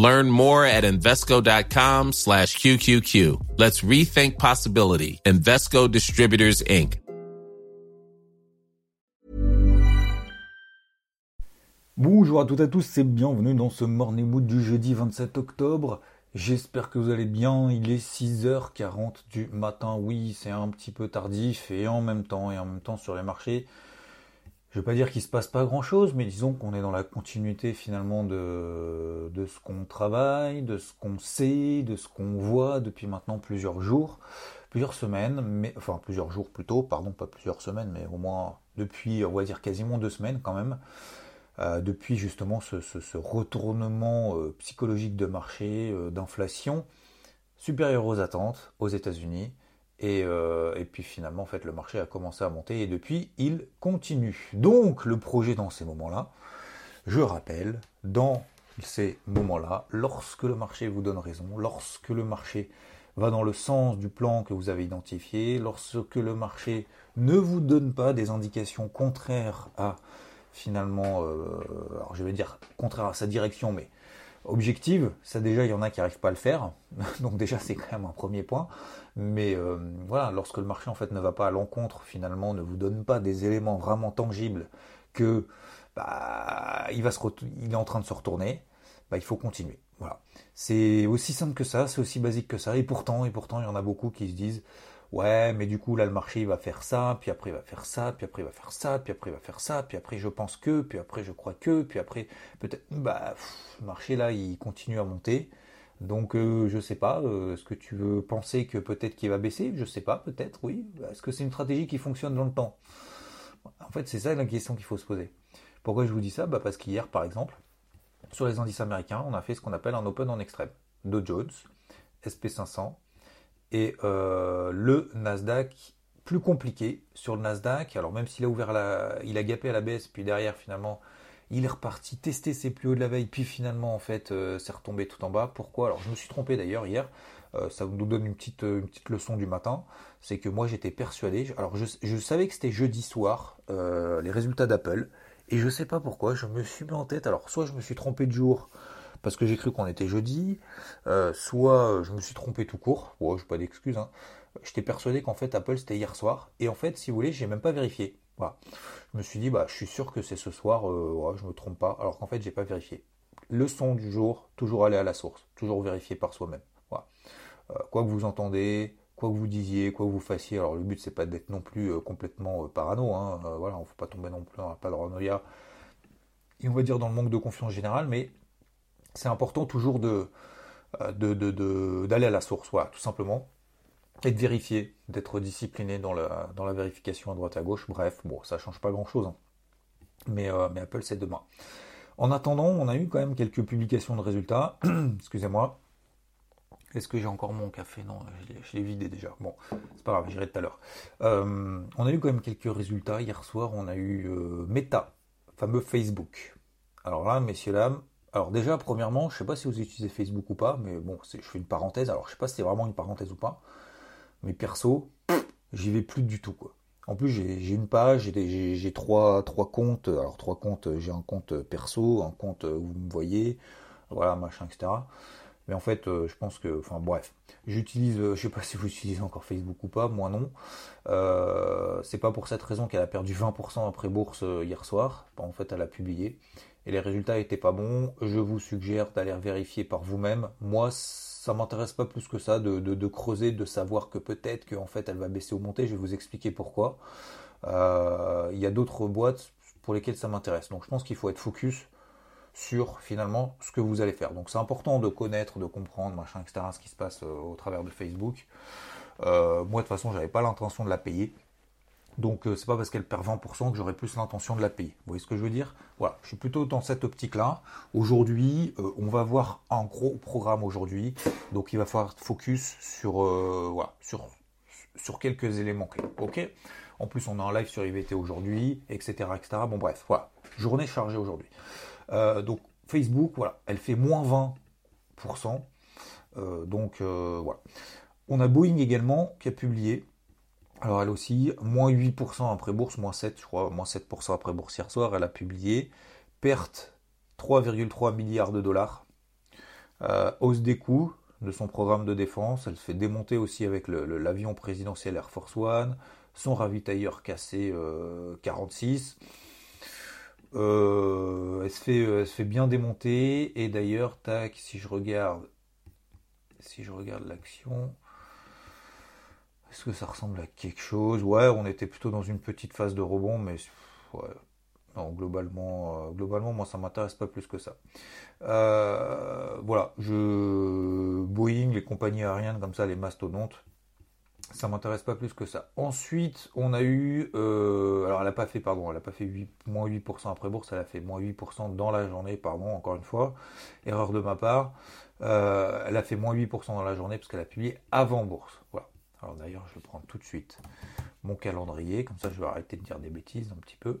Learn more at Invesco.com slash QQQ. Let's rethink possibility. Invesco Distributors, Inc. Bonjour à toutes et à tous et bienvenue dans ce Morning Mood du jeudi 27 octobre. J'espère que vous allez bien. Il est 6h40 du matin. Oui, c'est un petit peu tardif et en même temps, et en même temps sur les marchés. Je ne vais pas dire qu'il se passe pas grand chose, mais disons qu'on est dans la continuité finalement de, ce qu'on travaille, de ce qu'on sait, de ce qu'on voit depuis maintenant plusieurs jours, plusieurs semaines, mais enfin plusieurs jours plutôt, pardon, pas plusieurs semaines, mais au moins depuis, on va dire quasiment deux semaines quand même. Euh, depuis justement ce, retournement euh, psychologique de marché, euh, d'inflation, supérieur aux attentes aux États-Unis. Et, puis finalement, en fait, le marché a commencé à monter et depuis, il continue. Donc, le projet dans ces moments-là, je rappelle, dans ces moments-là, lorsque le marché vous donne raison, lorsque le marché va dans le sens du plan que vous avez identifié, lorsque le marché ne vous donne pas des indications contraires à finalement, euh, alors je vais dire contraire à sa direction, mais objective, ça déjà il y en a qui n'arrivent pas à le faire, donc déjà c'est quand même un premier point. Mais euh, voilà, lorsque le marché en fait ne va pas à l'encontre, finalement, ne vous donne pas des éléments vraiment tangibles que bah, il va se il est en train de se retourner, bah, il faut continuer. Voilà, c'est aussi simple que ça, c'est aussi basique que ça. Et pourtant, et pourtant, il y en a beaucoup qui se disent ouais, mais du coup, là, le marché, va faire ça, puis après, il va faire ça, puis après, il va faire ça, puis après, il va faire ça, puis après, je pense que, puis après, je crois que, puis après, peut-être, bah, le marché, là, il continue à monter. Donc, euh, je sais pas, euh, est-ce que tu veux penser que peut-être qu'il va baisser? Je sais pas, peut-être, oui. Est-ce que c'est une stratégie qui fonctionne dans le temps? En fait, c'est ça la question qu'il faut se poser. Pourquoi je vous dis ça? Bah Parce qu'hier, par exemple, sur les indices américains, on a fait ce qu'on appelle un open en extrême. Dow Jones, SP500, et euh, le Nasdaq, plus compliqué sur le Nasdaq. Alors même s'il a ouvert la, il a gapé à la baisse, puis derrière finalement, il est reparti tester ses plus hauts de la veille, puis finalement en fait, euh, c'est retombé tout en bas. Pourquoi? Alors je me suis trompé d'ailleurs hier. Euh, ça nous donne une petite, une petite leçon du matin. C'est que moi j'étais persuadé. Alors je, savais que c'était jeudi soir les résultats d'Apple. Et je sais pas pourquoi, je me suis mis en tête. Alors soit je me suis trompé de jour parce que j'ai cru qu'on était jeudi, euh, soit euh, je me suis trompé tout court, bon, je n'ai pas d'excuses, hein. j'étais persuadé qu'en fait Apple c'était hier soir, et en fait, si vous voulez, j'ai même pas vérifié. Je me suis dit, bah, je suis sûr que c'est ce soir, euh, je me trompe pas, alors qu'en fait, j'ai pas vérifié. Leçon du jour, toujours aller à la source, toujours vérifier par soi-même. Voilà. quoi que vous entendez, quoi que vous disiez, quoi que vous fassiez, alors le but c'est pas d'être non plus complètement parano, hein, voilà, on ne faut pas tomber non plus dans la paranoïa, et on va dire dans le manque de confiance générale, mais c'est important toujours euh, d'aller à la source, voilà, tout simplement, et de vérifier, d'être discipliné dans la, vérification à droite à gauche. Bref, bon, ça change pas grand-chose, hein. mais, euh, mais Apple c'est demain. En attendant, on a eu quand même quelques publications de résultats. Excusez-moi. Est-ce que j'ai encore mon café? Non, je l'ai vidé déjà. Bon, c'est pas grave, j'irai tout à l'heure. Euh, on a eu quand même quelques résultats. Hier soir, on a eu Meta, fameux Facebook. Alors là, messieurs, dames, alors déjà, premièrement, je ne sais pas si vous utilisez Facebook ou pas, mais bon, je fais une parenthèse. Alors je sais pas si c'est vraiment une parenthèse ou pas, mais perso, j'y vais plus du tout. En plus, j'ai une page, j'ai trois, trois comptes. Alors trois comptes, j'ai un compte perso, un compte où vous me voyez, voilà, machin, etc. Mais en fait, euh, je pense que, enfin bref, j'utilise, euh, je sais pas si vous utilisez encore Facebook ou pas, moi non. Euh, c'est pas pour cette raison qu'elle a perdu 20% après bourse hier soir. En fait, elle a publié et les résultats n'étaient pas bons, je vous suggère d'aller vérifier par vous-même. Moi, ça m'intéresse pas plus que ça de, creuser, de savoir que peut-être qu'en fait elle va baisser ou monter. Je vais vous expliquer pourquoi. Euh, il y a d'autres boîtes pour lesquelles ça m'intéresse. Donc je pense qu'il faut être focus sur finalement ce que vous allez faire. Donc c'est important de connaître, de comprendre, machin, etc. ce qui se passe euh, au travers de Facebook. Euh, moi de toute façon j'avais pas l'intention de la payer. Donc c'est pas parce qu'elle perd 20% que j'aurai plus l'intention de la payer. Vous voyez ce que je veux dire? Voilà, je suis plutôt dans cette optique-là. Aujourd'hui, on va voir un gros programme aujourd'hui. Donc il va falloir focus sur, voilà, sur, quelques éléments clés. Ok? En plus, on a un live sur IVT aujourd'hui, etc., etc. Bon bref, voilà. Journée chargée aujourd'hui. donc Facebook, voilà, elle fait moins 20%. Euh, donc euh, voilà. On a Boeing également qui a publié. Alors elle aussi, moins 8% après bourse, moins 7, je crois, moins 7% après bourse hier soir, elle a publié. Perte 3,3 milliards de dollars. Euh, hausse des coûts de son programme de défense. Elle se fait démonter aussi avec l'avion présidentiel Air Force One. Son ravitailleur cassé 46. Euh, elle, se fait, elle se fait bien démonter. Et d'ailleurs, tac, si je regarde, si je regarde l'action, est-ce que ça ressemble à quelque chose? Ouais, on était plutôt dans une petite phase de rebond, mais ouais, globalement, euh, globalement, moi, ça m'intéresse pas plus que ça. Euh, voilà, je Boeing, les compagnies aériennes comme ça, les mastodontes, ça m'intéresse pas plus que ça. Ensuite, on a eu, euh, alors elle a pas fait, pardon, elle a pas fait 8, moins 8% après bourse, elle a fait moins 8% dans la journée, pardon, encore une fois, erreur de ma part. Elle a fait moins 8% dans la journée parce qu'elle a publié avant bourse. Voilà. Alors d'ailleurs, je prendre tout de suite mon calendrier, comme ça je vais arrêter de dire des bêtises un petit peu.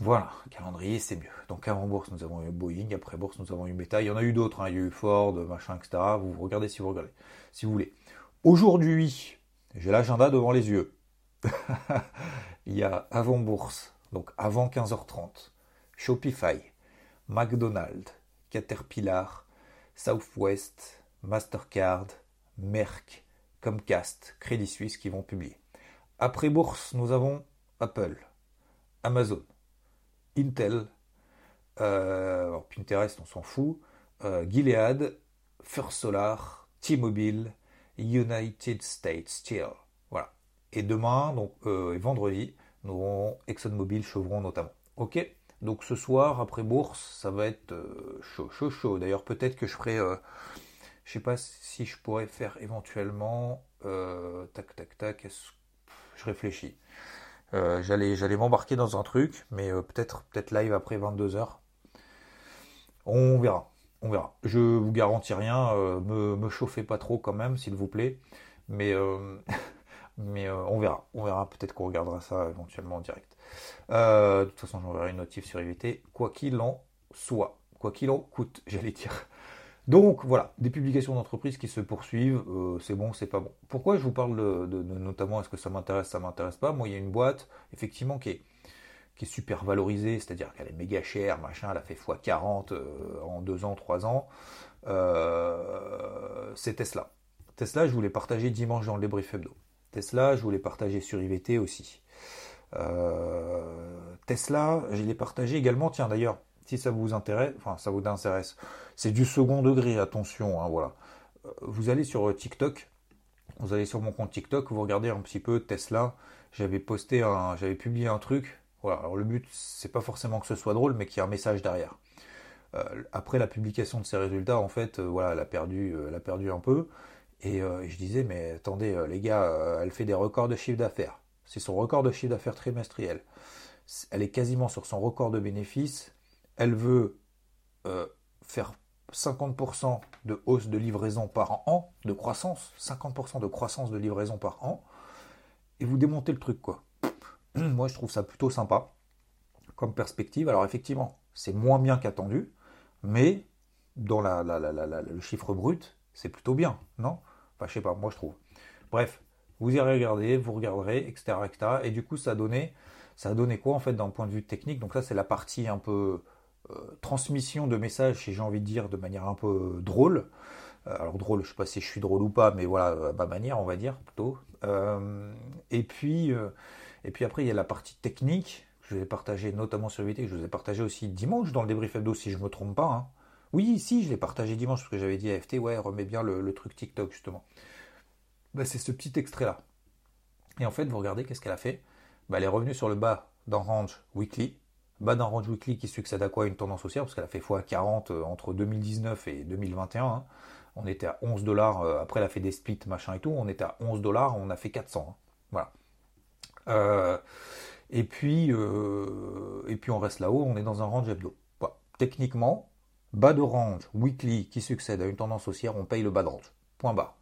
Voilà, calendrier c'est mieux. Donc avant bourse nous avons eu Boeing, après bourse nous avons eu Meta, il y en a eu d'autres, hein. il y a eu Ford, machin, etc. Vous regardez si vous regardez, si vous voulez. Aujourd'hui, j'ai l'agenda devant les yeux. Il y a avant bourse, donc avant 15h30, Shopify, McDonald's, Caterpillar, Southwest, Mastercard, Merck, Comcast, Credit Suisse qui vont publier. Après bourse, nous avons Apple, Amazon, Intel, euh, Pinterest, on s'en fout, euh, Gilead, First Solar, T-Mobile, United States Steel. Voilà. Et demain, donc euh, et vendredi, nous aurons ExxonMobil, Chevron notamment. Ok? Donc ce soir, après bourse, ça va être euh, chaud, chaud, chaud. D'ailleurs, peut-être que je ferai, je sais pas si je pourrais faire éventuellement, tac, tac, tac. Je réfléchis. j'allais, j'allais m'embarquer dans un truc, mais peut-être, peut-être live après 22 h On verra on verra. Je vous garantis rien, euh, me, me chauffez pas trop quand même, s'il vous plaît. Mais, euh, mais euh, on verra. On verra, peut-être qu'on regardera ça éventuellement en direct. de toute façon, j'enverrai une notif sur IVT, quoi qu'il en soit. Quoi qu'il en coûte, j'allais dire. Donc voilà, des publications d'entreprises qui se poursuivent, c'est bon, c'est pas bon. Pourquoi je vous parle de, notamment, est-ce que ça m'intéresse, ça m'intéresse pas? Moi, il y a une boîte, effectivement, qui est qui super valorisée, c'est-à-dire qu'elle est méga chère, machin, elle a fait x40 euh, en 2 ans, 3 ans, euh, c'est Tesla. Tesla, je voulais partager dimanche dans le débrief hebdo. Tesla, je voulais partager sur IVT aussi. Euh, Tesla, je l'ai partagé également, tiens d'ailleurs, si ça vous intéresse, enfin ça vous intéresse, c'est du second degré, attention, hein, voilà. Vous allez sur TikTok, vous allez sur mon compte TikTok, vous regardez un petit peu Tesla, j'avais posté un, j'avais publié un truc voilà, alors le but, c'est pas forcément que ce soit drôle, mais qu'il y ait un message derrière. Euh, après la publication de ces résultats, en fait, euh, voilà, elle a perdu, euh, elle a perdu un peu. Et je disais, mais attendez, les gars, elle fait des records de chiffre d'affaires. C'est son record de chiffre d'affaires trimestriel. Elle est quasiment sur son record de bénéfices. Elle veut faire 50% de hausse de livraison par an, de croissance, 50% de croissance de livraison par an, et vous démontez le truc, quoi. Moi, je trouve ça plutôt sympa comme perspective. Alors, effectivement, c'est moins bien qu'attendu, mais dans la, le chiffre brut, c'est plutôt bien, non? Enfin, je sais pas, moi je trouve. Bref, vous irez regarder, vous regarderez, etc.. Et du coup, ça a donné, ça a donné quoi en fait d'un point de vue technique? Donc ça, c'est la partie un peu euh, transmission de messages, si j'ai envie de dire, de manière un peu drôle. Euh, alors drôle, je sais pas si je suis drôle ou pas, mais voilà, à ma manière, on va dire plutôt. Euh, et puis et puis après, il y a la partie technique, que je vous ai partagé notamment sur VT, que je vous ai partagé aussi dimanche dans le débrief hebdo, si je ne me trompe pas. Hein. Oui, si, je l'ai partagé dimanche, parce que j'avais dit à FT, ouais, remets bien le, truc TikTok, justement. Bah, c'est ce petit extrait-là. Et en fait, vous regardez, qu'est-ce qu'elle a fait? Bah, Elle est revenue sur le bas d'un range weekly. Bas d'un range weekly qui succède à quoi? Une tendance haussière, parce qu'elle a fait x40 euh, entre 2019 et 2021. Hein. On était à 11 dollars, euh, après elle a fait des splits, machin et tout, on était à 11 dollars, on a fait 400. Hein. Voilà. et puis, et puis on reste là-haut, on est dans un range hebdo. Techniquement, bas de range weekly qui succède à une tendance haussière, on paye le bas de range. Point barre.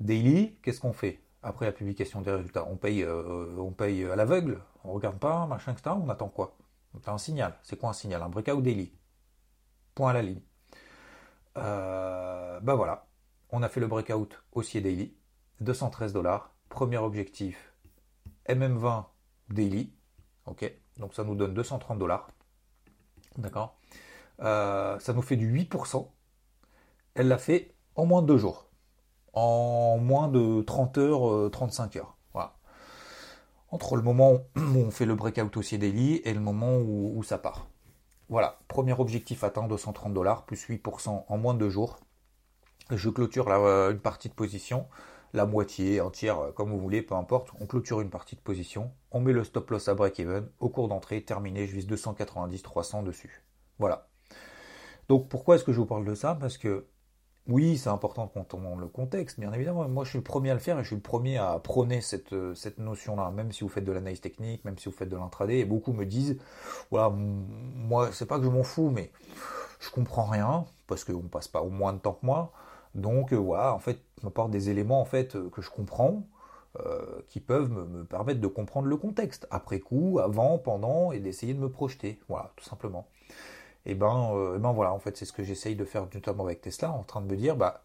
Daily, qu'est-ce qu'on fait? Après la publication des résultats On paye, à l'aveugle, on regarde pas, machin, etc. On attend quoi? On attend un signal. C'est quoi un signal? Un breakout daily. Point à la ligne. Euh, bah voilà, on a fait le breakout haussier daily, 213 dollars. Premier objectif, MM20 daily. Ok, donc ça nous donne 230 dollars. D'accord? Euh, Ça nous fait du 8%. Elle l'a fait en moins de deux jours. En moins de 30 heures, 35 euh, heures. Entre le moment où on fait le breakout haussier daily et le moment où ça part. Voilà, premier objectif atteint 230 dollars, plus 8% en moins de deux jours. Je clôture euh, une partie de position, la moitié, entière, euh, comme vous voulez, peu importe. On clôture une partie de position, on met le stop loss à break-even, au cours d'entrée, terminé, je vise 290, 300 dessus. Voilà. Donc pourquoi est-ce que je vous parle de ça? Parce que oui, c'est important quand on le contexte, bien évidemment. Moi, je suis le premier à le faire et je suis le premier à prôner cette, euh, notion-là, même si vous faites de l'analyse technique, même si vous faites de l'intraday. Et beaucoup me disent, voilà, moi, c'est pas que je m'en fous, mais je comprends rien parce qu'on passe pas au moins de temps que moi. Donc, euh, voilà, en fait, m'apporte des éléments en fait euh, que je comprends, qui peuvent me, permettre de comprendre le contexte après coup, avant, pendant, et d'essayer de me projeter. Voilà, tout simplement et ben, euh, ben voilà, en fait, c'est ce que j'essaye de faire notamment avec Tesla, en train de me dire, bah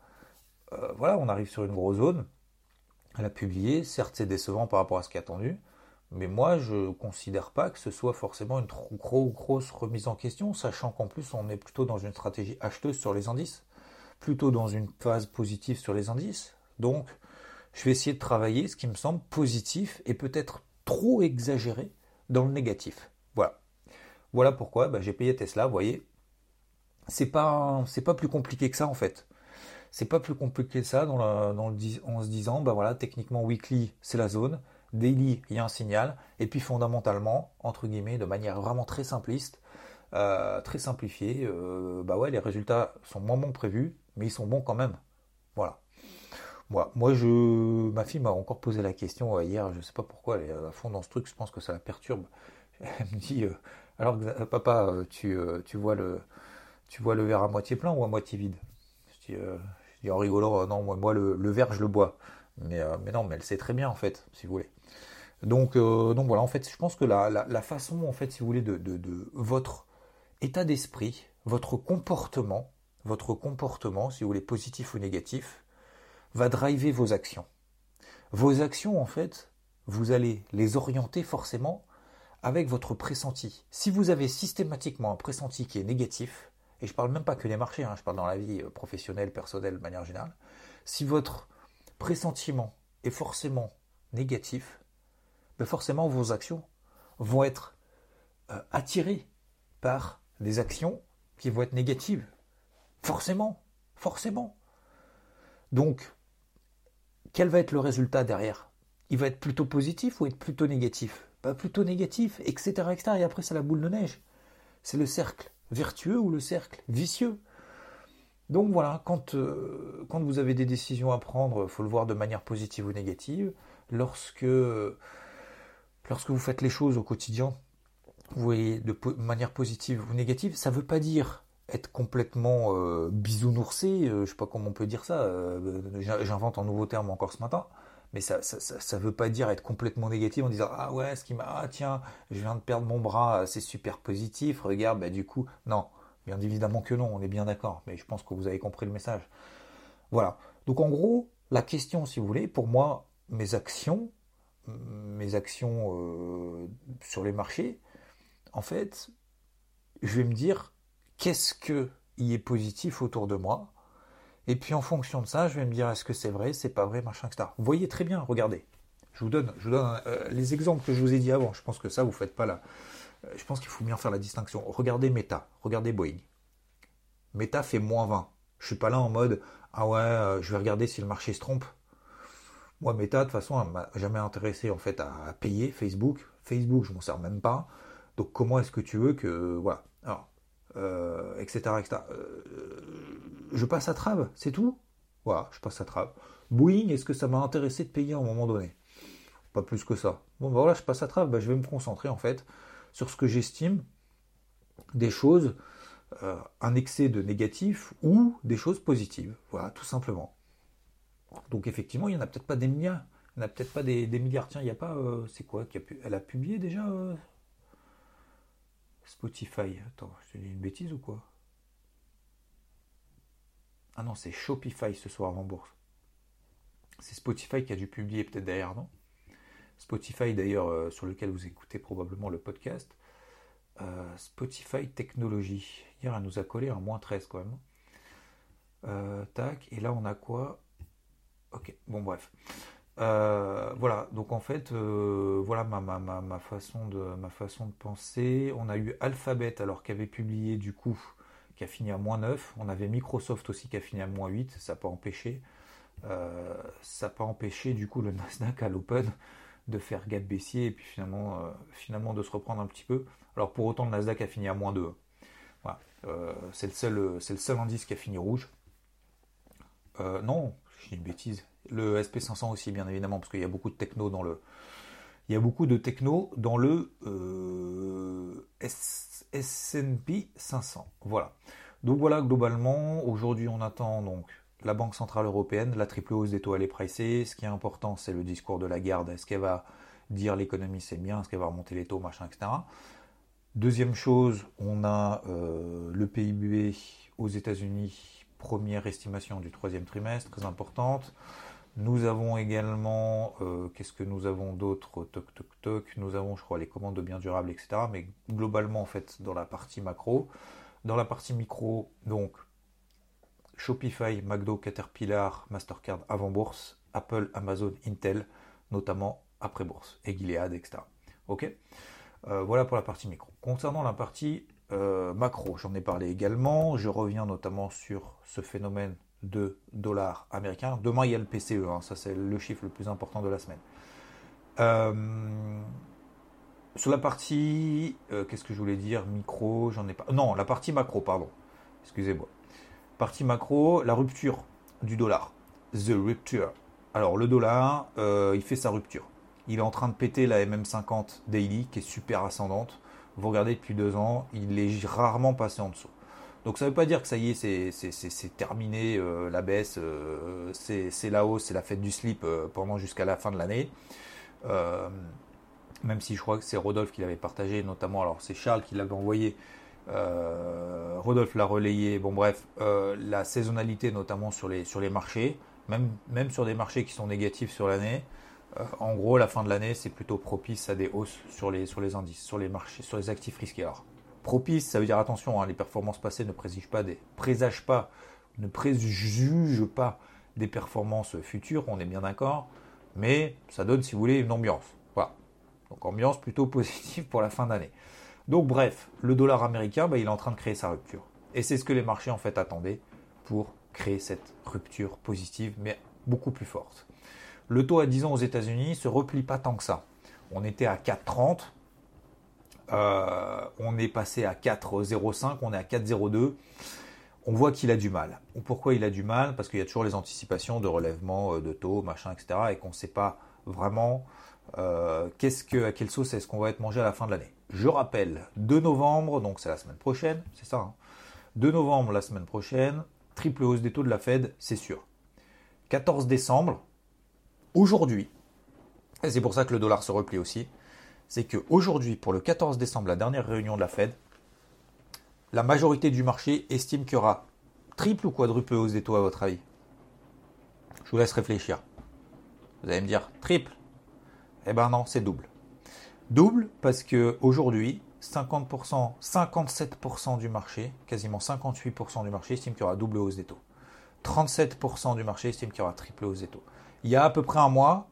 euh, voilà, on arrive sur une grosse zone, elle a publié, certes c'est décevant par rapport à ce qui est attendu, mais moi je ne considère pas que ce soit forcément une trop grosse remise en question, sachant qu'en plus on est plutôt dans une stratégie acheteuse sur les indices, plutôt dans une phase positive sur les indices. Donc je vais essayer de travailler ce qui me semble positif et peut-être trop exagéré dans le négatif. Voilà. Pourquoi bah, j'ai payé Tesla, vous voyez. C'est pas, pas plus compliqué que ça en fait. C'est pas plus compliqué que ça dans, le, en se disant, bah voilà, techniquement weekly c'est la zone, daily il y a un signal, et puis fondamentalement, entre guillemets, de manière vraiment très simpliste, euh, très simplifiée, euh, bah ouais, les résultats sont moins bons que prévus, mais ils sont bons quand même. Voilà. Moi, moi je, ma fille m'a encore posé la question euh, hier, je sais pas pourquoi, elle est à fond dans ce truc, je pense que ça la perturbe. Elle me dit, alors, euh, papa, euh, tu, euh, tu, vois le, tu vois le verre à moitié plein ou à moitié vide? Je dis, en rigolant, non, moi, le, verre, je le bois. Mais, non, mais elle sait très bien, en fait, si vous voulez. Donc, voilà, en fait, je pense que la, la, façon, en fait, si vous voulez, de, de votre état d'esprit, votre comportement, votre comportement, si vous voulez, positif ou négatif, va driver vos actions. Vos actions, en fait, vous allez les orienter forcément avec votre pressenti. Si vous avez systématiquement un pressenti qui est négatif, et je ne parle même pas que des marchés, hein, je parle dans la vie euh, professionnelle, personnelle, de manière générale, si votre pressentiment est forcément négatif, ben forcément vos actions vont être euh, attirées par des actions qui vont être négatives. Forcément, forcément. Donc, quel va être le résultat derrière? Il va être plutôt positif ou être plutôt négatif? Plutôt négatif, etc., etc. Et après, c'est la boule de neige. C'est le cercle vertueux ou le cercle vicieux. Donc voilà, quand, euh, quand vous avez des décisions à prendre, il faut le voir de manière positive ou négative. Lorsque, lorsque vous faites les choses au quotidien, vous voyez de manière positive ou négative, ça ne veut pas dire être complètement euh, bisounoursé, euh, je sais pas comment on peut dire ça, j'invente un nouveau terme encore ce matin, mais ça ne veut pas dire être complètement négatif en disant ah ouais ce qui m'a ah tiens je viens de perdre mon bras c'est super positif regarde bah du coup non. Bien évidemment que non on est bien d'accord mais je pense que vous avez compris le message. Voilà. Donc en gros la question si vous voulez pour moi mes actions mes actions euh, sur les marchés en fait je vais me dire qu'est-ce que y est positif autour de moi et puis en fonction de ça, je vais me dire est-ce que c'est vrai, c'est pas vrai, machin, etc. Vous voyez très bien, regardez. Je vous donne, je vous donne euh, les exemples que je vous ai dit avant. Je pense que ça, vous faites pas là. Euh, je pense qu'il faut bien faire la distinction. Regardez Meta, regardez Boeing. Meta fait moins 20. Je suis pas là en mode ah ouais, euh, je vais regarder si le marché se trompe. Moi, Meta, de toute façon, elle m'a jamais intéressé en fait à, payer Facebook. Facebook, je m'en sers même pas. Donc comment est-ce que tu veux que voilà. Alors, etc., etc je passe à trave, c'est tout? Voilà, je passe à trave. Boeing, est-ce que ça m'a intéressé de payer à un moment donné? Pas plus que ça. Bon, bah voilà, je passe à travers, bah, je vais me concentrer en fait sur ce que j'estime des choses, euh, un excès de négatif ou des choses positives. Voilà, tout simplement. Donc effectivement, il n'y en a peut-être pas des milliards. Il n'y en a peut-être pas des, milliards. Tiens, il n'y a pas. Euh, c'est quoi Elle a publié déjà euh, Spotify? Attends, je te dis une bêtise ou quoi? Ah non, c'est Shopify ce soir en bourse. C'est Spotify qui a dû publier peut-être derrière, non? Spotify d'ailleurs, sur lequel vous écoutez probablement le podcast. Euh, Spotify Technologie. Hier, elle nous a collé un moins 13 quand même. Euh, tac, et là on a quoi? Ok, bon bref. Euh, voilà, donc en fait, voilà ma, ma, ma façon de penser. On a eu Alphabet, alors qu'avait publié du coup, qui a fini à moins 9. On avait Microsoft aussi qui a fini à moins 8. Ça n'a pas empêché. ça n'a pas empêché du coup le Nasdaq à l'open de faire gap baissier et puis finalement, finalement de se reprendre un petit peu. Alors pour autant, le Nasdaq a fini à moins 2. Voilà. Euh, c'est le, seul, c'est le seul indice qui a fini rouge. Euh, non, je dis une bêtise. Le SP500 aussi, bien évidemment, parce qu'il y a beaucoup de techno dans le. Il y a beaucoup de techno dans le euh, S&P 500. Voilà. Donc voilà, globalement, aujourd'hui, on attend donc la Banque Centrale Européenne, la triple hausse des taux à les pricer. Ce qui est important, c'est le discours de la garde. Est-ce qu'elle va dire l'économie c'est bien, est-ce qu'elle va remonter les taux, machin, etc. Deuxième chose, on a euh, le PIB aux États-Unis, première estimation du troisième trimestre, très importante. Nous avons également, euh, qu'est-ce que nous avons d'autre? Toc, toc, toc. Nous avons, je crois, les commandes de biens durables, etc. Mais globalement, en fait, dans la partie macro. Dans la partie micro, donc, Shopify, McDo, Caterpillar, Mastercard avant bourse, Apple, Amazon, Intel, notamment après bourse, et Gilead, etc. Ok? Euh, voilà pour la partie micro. Concernant la partie euh, macro, j'en ai parlé également. Je reviens notamment sur ce phénomène de dollars américain. Demain, il y a le PCE, hein. ça c'est le chiffre le plus important de la semaine. Euh, sur la partie, qu'est-ce que je voulais dire? Micro, j'en ai pas. Non, la partie macro, pardon. Excusez-moi. Partie macro, la rupture du dollar. The rupture. Alors le dollar, il fait sa rupture. Il est en train de péter la MM50 Daily, qui est super ascendante. Vous regardez depuis deux ans, il est rarement passé en dessous. Donc ça ne veut pas dire que ça y est, c'est terminé, euh, la baisse, euh, c'est la hausse, c'est la fête du slip euh, pendant jusqu'à la fin de l'année. même si je crois que c'est Rodolphe qui l'avait partagé, notamment, alors c'est Charles qui l'avait envoyé, Rodolphe l'a relayé, bon bref, la saisonnalité notamment sur les, marchés, même, sur des marchés qui sont négatifs sur l'année, en gros, la fin de l'année, c'est plutôt propice à des hausses sur les, sur les indices, sur les marchés, sur les actifs risqués. Alors, propice, ça veut dire attention, hein, les performances passées ne présagent pas, des, présagent pas, ne préjugent pas des performances futures, on est bien d'accord, mais ça donne, si vous voulez, une ambiance. Voilà. Donc ambiance plutôt positive pour la fin d'année. Donc bref, le dollar américain, bah, il est en train de créer sa rupture. Et c'est ce que les marchés en fait attendaient pour créer cette rupture positive, mais beaucoup plus forte. Le taux à 10 ans aux États-Unis se replie pas tant que ça. On était à 4,30. Euh, on est passé à 4,05. On est à 4,02. On voit qu'il a du mal. Pourquoi il a du mal? Parce qu'il y a toujours les anticipations de relèvement euh, de taux, machin, etc. Et qu'on ne sait pas vraiment euh, qu'est-ce que, à quelle sauce est-ce qu'on va être mangé à la fin de l'année. Je rappelle, 2 novembre, donc c'est la semaine prochaine, c'est ça. 2 hein. novembre, la semaine prochaine, triple hausse des taux de la Fed, c'est sûr. 14 décembre, aujourd'hui, et c'est pour ça que le dollar se replie aussi, c'est qu'aujourd'hui, pour le 14 décembre, la dernière réunion de la Fed, la majorité du marché estime qu'il y aura triple ou quadruple hausse des taux à votre avis? Je vous laisse réfléchir. Vous allez me dire triple? Eh ben non, c'est double. Double parce que aujourd'hui, 50%, 57% du marché, quasiment 58% du marché estime qu'il y aura double hausse des taux. 37% du marché estime qu'il y aura triple hausse des taux il y a à peu près un mois,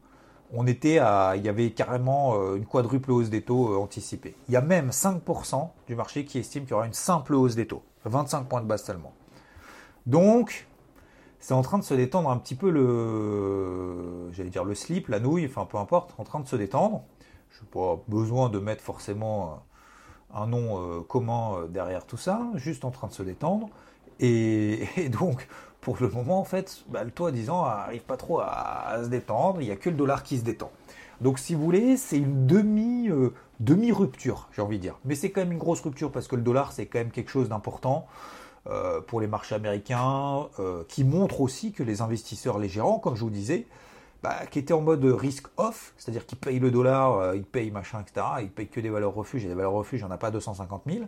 on était à, il y avait carrément euh, une quadruple hausse des taux euh, anticipée. Il y a même 5% du marché qui estime qu'il y aura une simple hausse des taux, 25 points de base seulement. Donc, c'est en train de se détendre un petit peu le, j'allais dire le slip, la nouille, enfin peu importe, en train de se détendre. Je n'ai pas besoin de mettre forcément euh, un nom commun derrière tout ça, juste en train de se détendre. et donc, pour le moment, en fait, bah, le taux à 10 ans arrive pas trop à, se détendre. Il n'y a que le dollar qui se détend. Donc, si vous voulez, c'est une demi, euh, j'ai envie de dire. Mais c'est quand même une grosse rupture parce que le dollar, c'est quand même quelque chose d'important euh, pour les marchés américains, euh, qui montre aussi que les investisseurs, les gérants, comme je vous disais, bah, qui étaient en mode risk off, c'est-à-dire qu'ils payent le dollar, ils payent machin, etc. Ils payent que des valeurs refuges et des valeurs refuges, il n'y en a pas 250 000.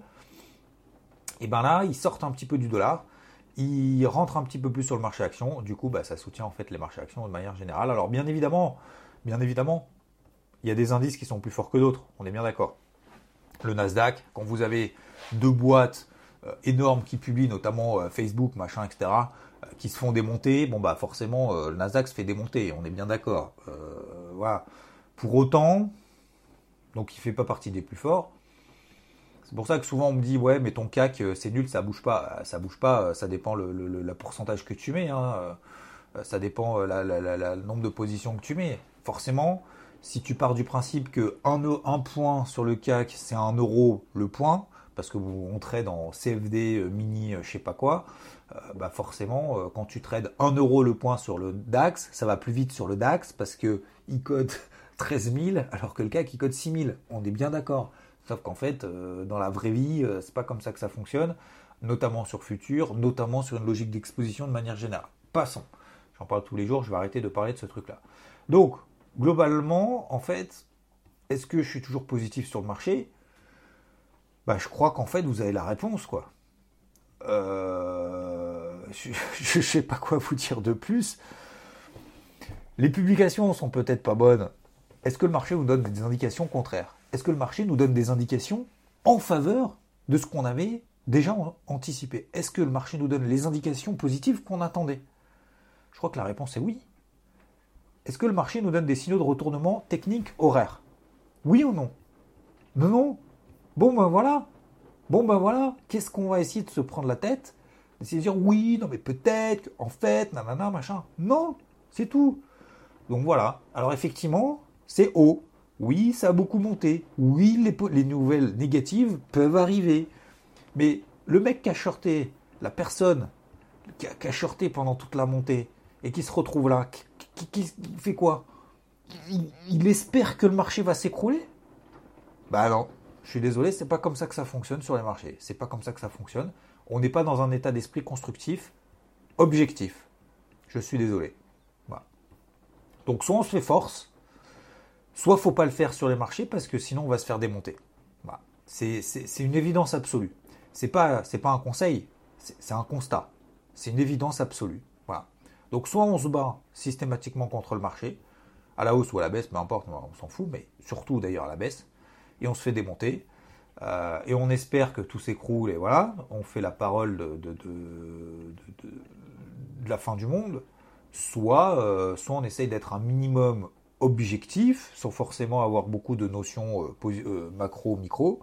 Et ben là, ils sortent un petit peu du dollar il rentre un petit peu plus sur le marché action. Du coup, bah, ça soutient en fait les marchés actions de manière générale. Alors bien évidemment, bien évidemment, il y a des indices qui sont plus forts que d'autres. On est bien d'accord. Le Nasdaq, quand vous avez deux boîtes euh, énormes qui publient, notamment euh, Facebook, machin, etc., euh, qui se font démonter, bon bah forcément le Nasdaq se fait démonter. On est bien d'accord. voilà. Pour autant, donc il fait pas partie des plus forts. C'est pour ça que souvent on me dit ouais mais ton CAC euh, c'est nul, ça bouge pas. Ça bouge pas, euh, ça dépend le, pourcentage que tu mets. Hein. Euh, ça dépend le nombre de positions que tu mets. Forcément, si tu pars du principe que un, point sur le CAC c'est un euro le point, parce que vous trade en CFD mini je sais pas quoi, bah forcément quand tu trades 1 euro le point sur le DAX, ça va plus vite sur le DAX parce que il code 13 000 alors que le CAC il code 6 000. On est bien d'accord. Sauf qu'en fait, euh, dans la vraie vie, euh, c'est pas comme ça que ça fonctionne, notamment sur futur, notamment sur une logique d'exposition de manière générale. Passons. J'en parle tous les jours, je vais arrêter de parler de ce truc-là. Donc, globalement, en fait, est-ce que je suis toujours positif sur le marché? Bah, je crois qu'en fait, vous avez la réponse, quoi. Euh, je ne sais pas quoi vous dire de plus. Les publications sont peut-être pas bonnes. Est-ce que le marché vous donne des indications contraires? Est-ce que le marché nous donne des indications en faveur de ce qu'on avait déjà anticipé? Est-ce que le marché nous donne les indications positives qu'on attendait? Je crois que la réponse est oui. Est-ce que le marché nous donne des signaux de retournement technique horaire? Oui ou non? Non, non. Bon ben voilà. Bon ben voilà. Qu'est-ce qu'on va essayer de se prendre la tête? D'essayer de dire oui, non mais peut-être, en fait, nanana, machin. Non, c'est tout. Donc voilà. Alors effectivement, c'est haut. Oui, ça a beaucoup monté. Oui, les, nouvelles négatives peuvent arriver. Mais le mec qui a shorté, la personne qui a, shorté pendant toute la montée et qui se retrouve là, qui, fait quoi? Il, espère que le marché va s'écrouler? Bah non, je suis désolé, c'est pas comme ça que ça fonctionne sur les marchés. C'est pas comme ça que ça fonctionne. On n'est pas dans un état d'esprit constructif, objectif. Je suis désolé. Donc soit on se fait force, soit faut pas le faire sur les marchés parce que sinon on va se faire démonter. C'est une évidence absolue. C'est pas pas un conseil, c'est un constat. C'est une évidence absolue. Donc soit on se bat systématiquement contre le marché, à la hausse ou à la baisse, peu importe, on s'en fout, mais surtout d'ailleurs à la baisse, et on se fait démonter. Euh, et on espère que tout s'écroule et voilà, on fait la parole de la fin du monde, soit, euh, soit on essaye d'être un minimum objectif, sans forcément avoir beaucoup de notions euh, euh, macro, micro,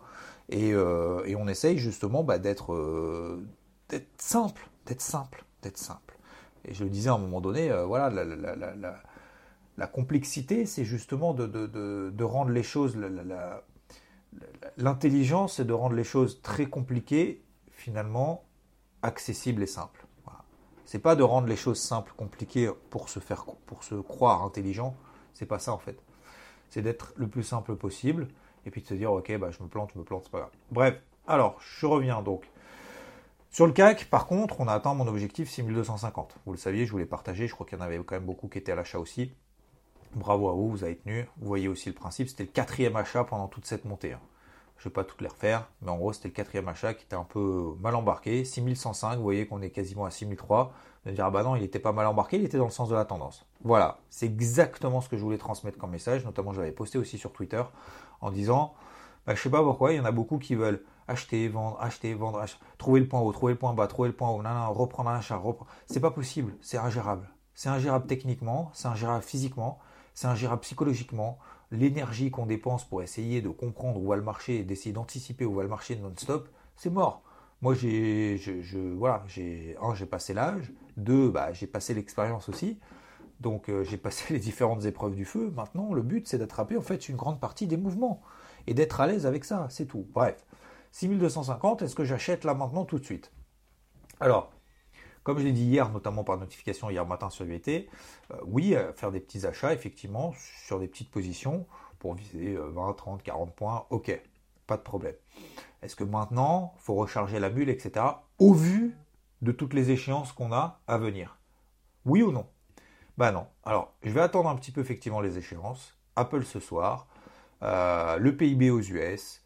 et, euh, et, on essaye justement bah, d'être simple, d'être simple, d'être simple. Et je le disais à un moment donné, voilà, la, la, la, la complexité, c'est justement de, de, de, rendre les choses, l'intelligence, c'est de rendre les choses très compliquées, finalement, accessibles et simples. Voilà. C'est pas de rendre les choses simples, compliquées pour se faire, pour se croire intelligent. C'est pas ça en fait. C'est d'être le plus simple possible et puis de se dire ok bah je me plante, je me plante, c'est pas grave. Bref, alors je reviens donc. Sur le CAC, par contre, on a atteint mon objectif 6250. Vous le saviez, je voulais partager, je crois qu'il y en avait quand même beaucoup qui étaient à l'achat aussi. Bravo à vous, vous avez tenu. Vous voyez aussi le principe, c'était le quatrième achat pendant toute cette montée. Je ne vais pas toutes les refaire, mais en gros, c'était le quatrième achat qui était un peu mal embarqué. 6105, vous voyez qu'on est quasiment à 6003. Vous allez dire, ah bah non, il n'était pas mal embarqué, il était dans le sens de la tendance. Voilà, c'est exactement ce que je voulais transmettre comme message. Notamment, j'avais posté aussi sur Twitter en disant, bah, je sais pas pourquoi, il y en a beaucoup qui veulent acheter, vendre, acheter, vendre, trouver le point haut, trouver le point bas, trouver le point haut, reprendre un achat, reprendre. C'est pas possible, c'est ingérable. C'est ingérable techniquement, c'est ingérable physiquement, c'est ingérable psychologiquement. L'énergie qu'on dépense pour essayer de comprendre où va le marché d'essayer d'anticiper où va le marché non-stop, c'est mort. Moi, j'ai, un, j'ai passé l'âge, deux, bah, j'ai passé l'expérience aussi. Donc, euh, j'ai passé les différentes épreuves du feu. Maintenant, le but, c'est d'attraper en fait une grande partie des mouvements et d'être à l'aise avec ça, c'est tout. Bref, 6250, est-ce que j'achète là maintenant tout de suite? Alors, comme je l'ai dit hier, notamment par notification hier matin sur UET, oui, faire des petits achats, effectivement, sur des petites positions pour viser 20, 30, 40 points, ok, pas de problème. Est-ce que maintenant, il faut recharger la bulle, etc., au vu de toutes les échéances qu'on a à venir? Oui ou non? Bah non. Alors, je vais attendre un petit peu effectivement les échéances. Apple ce soir, euh, le PIB aux US,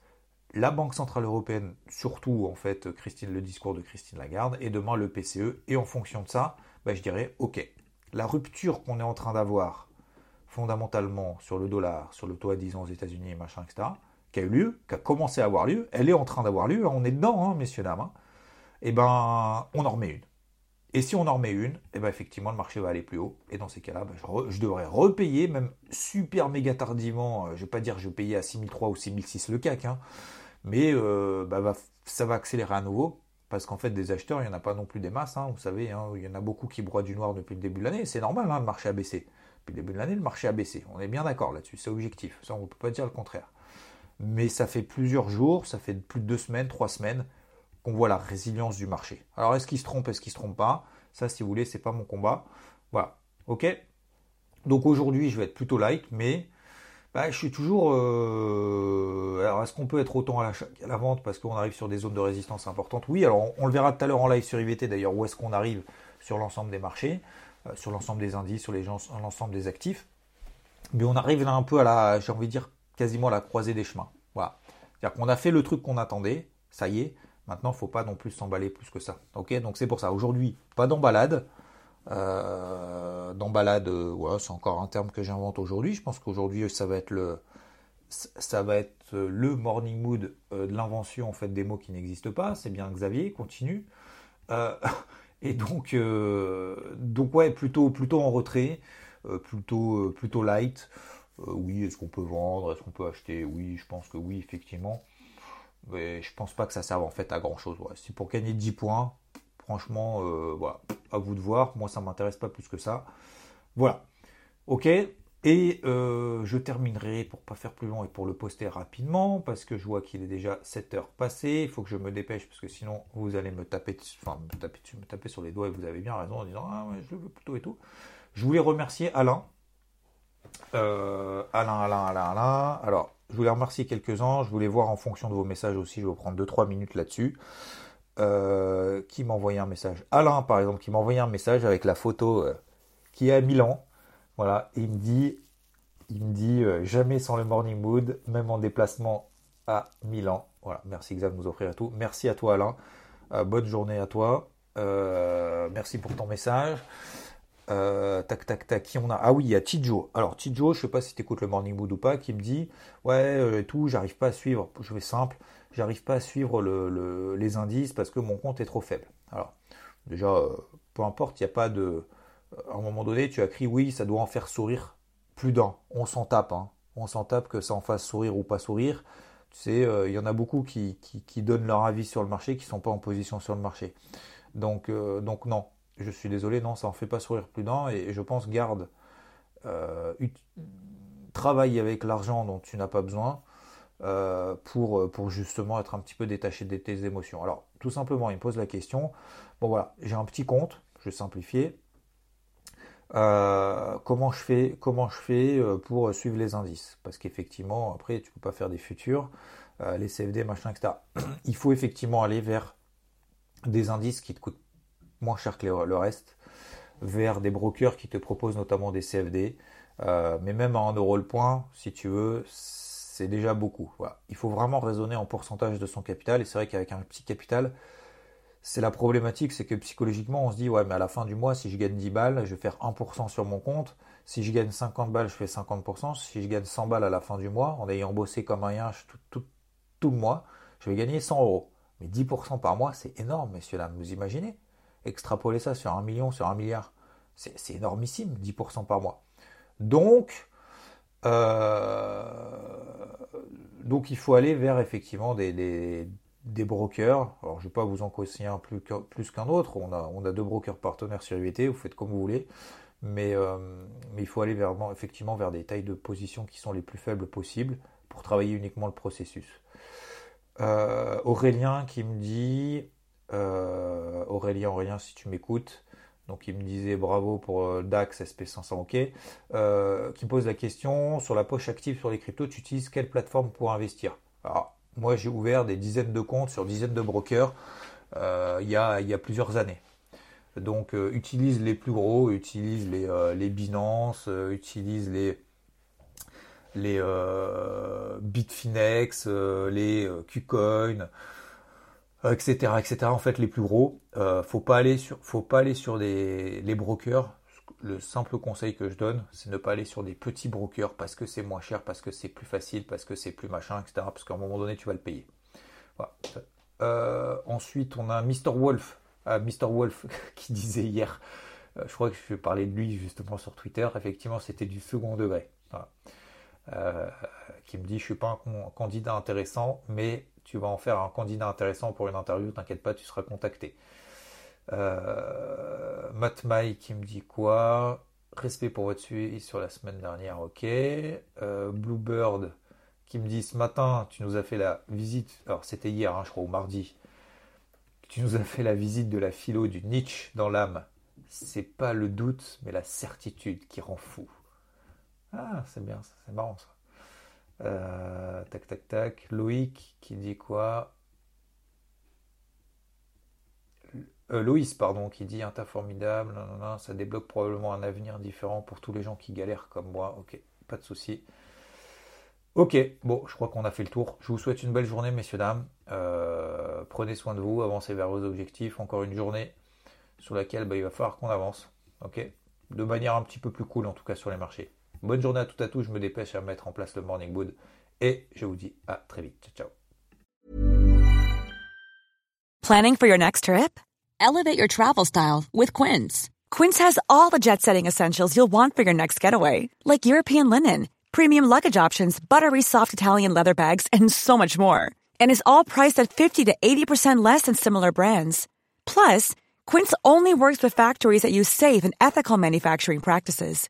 la Banque Centrale Européenne, surtout en fait Christine, le discours de Christine Lagarde, et demain le PCE. Et en fonction de ça, bah, je dirais, ok, la rupture qu'on est en train d'avoir fondamentalement sur le dollar, sur le taux à 10 ans aux États-Unis, machin, etc., qui a eu lieu, qui a commencé à avoir lieu, elle est en train d'avoir lieu, on est dedans, hein, messieurs, dames, hein. eh ben, on en remet une. Et si on en remet une, eh ben, effectivement, le marché va aller plus haut. Et dans ces cas-là, ben, je, devrais repayer, même super méga tardivement. Euh, je ne vais pas dire que je vais payer à 6003 ou 6006 le CAC, hein, mais euh, ben, ça va accélérer à nouveau. Parce qu'en fait, des acheteurs, il n'y en a pas non plus des masses. vous savez, il y en a beaucoup qui broient du noir depuis le début de l'année. C'est normal, le marché a baissé. Depuis le début de l'année, le marché a baissé. On est bien d'accord là-dessus, c'est objectif. Ça, on ne peut pas dire le contraire mais ça fait plusieurs jours, ça fait plus de deux semaines, trois semaines qu'on voit la résilience du marché. Alors est-ce qu'il se trompe, est-ce qu'il se trompe pas? Ça, si vous voulez, c'est pas mon combat. Voilà, ok? Donc aujourd'hui, je vais être plutôt light, mais bah, je suis toujours. Euh, alors est-ce qu'on peut être autant à la, à la vente parce qu'on arrive sur des zones de résistance importantes? Oui. Alors on, le verra tout à l'heure en live sur IVT d'ailleurs où est-ce qu'on arrive sur l'ensemble des marchés, euh, sur l'ensemble des indices, sur l'ensemble des actifs. Mais on arrive là un peu à la, j'ai envie de dire quasiment la croisée des chemins. Voilà. C'est-à-dire qu'on a fait le truc qu'on attendait, ça y est, maintenant il ne faut pas non plus s'emballer plus que ça. Ok, donc c'est pour ça. Aujourd'hui, pas d'emballade. Euh, d'emballade, ouais, c'est encore un terme que j'invente aujourd'hui. Je pense qu'aujourd'hui, ça va être le ça va être le morning mood euh, de l'invention en fait des mots qui n'existent pas. C'est bien Xavier, continue. Euh, et donc, donc ouais, plutôt plutôt en retrait, plutôt plutôt light. Euh, oui, est-ce qu'on peut vendre? Est-ce qu'on peut acheter? Oui, je pense que oui, effectivement. Mais je pense pas que ça serve en fait à grand chose. Si pour gagner 10 points, franchement, euh, voilà, à vous de voir. Moi, ça m'intéresse pas plus que ça. Voilà. Ok. Et euh, je terminerai pour pas faire plus long et pour le poster rapidement parce que je vois qu'il est déjà 7 heures passées. Il faut que je me dépêche parce que sinon vous allez me taper, enfin me taper me taper sur les doigts et vous avez bien raison en disant ah ouais je le veux plutôt et tout. Je voulais remercier Alain euh, Alain, Alain, Alain, Alain. Alors, je voulais remercier quelques-uns. Je voulais voir en fonction de vos messages aussi. Je vais prendre 2-3 minutes là-dessus. Euh, qui m'a envoyé un message? Alain, par exemple, qui m'a envoyé un message avec la photo euh, qui est à Milan. Voilà, il me dit, il me dit jamais sans le morning mood, même en déplacement à Milan. Voilà, merci Xav de nous offrir tout. Merci à toi Alain. bonne journée à toi. merci pour ton message. Euh, tac, tac, tac, qui on a? Ah oui, il y a. Alors, Tijo, je sais pas si tu écoutes le Morning Mood ou pas, qui me dit Ouais, euh, tout, j'arrive pas à suivre. Je vais simple, j'arrive pas à suivre le, les indices parce que mon compte est trop faible. Alors, déjà, euh, peu importe, il n'y a pas de. À un moment donné, tu as écrit Oui, ça doit en faire sourire plus d'un. On s'en tape, hein. On s'en tape que ça en fasse sourire ou pas sourire. Tu sais, il y en a beaucoup qui, qui, qui, donnent leur avis sur le marché qui sont pas en position sur le marché. Donc, donc non, je suis désolé, non, ça en fait pas sourire plus d'un, et, je pense, garde, euh, travaille avec l'argent dont tu n'as pas besoin euh, pour, pour justement être un petit peu détaché de tes émotions. Alors, tout simplement, il me pose la question, bon voilà, j'ai un petit compte, je vais simplifier, euh, comment je fais, comment je fais pour suivre les indices? Parce qu'effectivement, après, tu peux pas faire des futurs, les CFD, machin, etc. Il faut effectivement aller vers des indices qui te coûtent moins cher que le reste, vers des brokers qui te proposent notamment des CFD. Euh, mais même à 1 euro le point, si tu veux, c'est déjà beaucoup. Il faut vraiment raisonner en pourcentage de son capital. Et c'est vrai qu'avec un petit capital, c'est la problématique, c'est que psychologiquement, on se dit, ouais, mais à la fin du mois, si je gagne 10 balles, je vais faire 1% sur mon compte. Si je gagne 50 balles, je fais 50%. Si je gagne 100 balles à la fin du mois, en ayant bossé comme un yinche tout, tout le mois, je vais gagner 100 euros. Mais 10% par mois, c'est énorme, messieurs, là, vous imaginez? Extrapoler ça sur un million, sur un milliard, c'est énormissime, 10% par mois. Donc, euh, donc il faut aller vers effectivement des, des, brokers. Alors je ne vais pas vous en conseiller un plus, plus qu'un autre. On a, on a deux brokers partenaires sur UVT, vous faites comme vous voulez. Mais, euh, mais il faut aller vers, effectivement vers des tailles de position qui sont les plus faibles possibles pour travailler uniquement le processus. Euh, Aurélien qui me dit Aurélien, Aurélien, si tu m'écoutes, donc il me disait bravo pour DAX SP500 OK, qui pose la question sur la poche active sur les cryptos, tu utilises quelle plateforme pour investir? Alors, moi j'ai ouvert des dizaines de comptes sur dizaines de brokers il y, a, plusieurs années. Donc utilise les plus gros, utilise les, Binance, utilise les les euh, Bitfinex, euh, les euh, Qcoin, etc., etc. En fait, les plus gros. faut pas aller sur, faut pas aller sur des, les brokers. Le simple conseil que je donne, c'est ne pas aller sur des petits brokers parce que c'est moins cher, parce que c'est plus facile, parce que c'est plus machin, etc. Parce qu'à un moment donné, tu vas le payer. ensuite, on a Mr. Wolf, Mr. Wolf qui disait hier, je crois que je parlais de lui justement sur Twitter, effectivement c'était du second degré. Euh, qui me dit je suis pas un, candidat intéressant, mais tu vas en faire un candidat intéressant pour une interview, t'inquiète pas, tu seras contacté. Euh, Matt qui me dit quoi? Respect pour votre suivi sur la semaine dernière, ok. Euh, Bluebird qui me dit ce matin, tu nous as fait la visite, alors c'était hier, hein, je crois, ou mardi, tu nous as fait la visite de la philo du Nietzsche dans l'âme. C'est pas le doute, mais la certitude qui rend fou. Ah, c'est bien, c'est marrant ça. Euh, tac, tac, tac. Loïc qui dit quoi? Euh, Loïs, pardon, qui dit un tas formidable, ça débloque probablement un avenir différent pour tous les gens qui galèrent comme moi. Ok, pas de souci. Ok, bon, je crois qu'on a fait le tour. Je vous souhaite une belle journée, messieurs, dames. Euh, prenez soin de vous, avancez vers vos objectifs. Encore une journée sur laquelle bah, il va falloir qu'on avance. Ok? De manière un petit peu plus cool, en tout cas, sur les marchés. Bonne journée à tout à tout, je me dépêche à mettre en place le morning mood et je vous dis à très vite. Ciao, ciao. Planning for your next trip? Elevate your travel style with Quince. Quince has all the jet-setting essentials you'll want for your next getaway, like European linen, premium luggage options, buttery soft Italian leather bags, and so much more. And is all priced at 50 to 80% less than similar brands. Plus, Quince only works with factories that use safe and ethical manufacturing practices.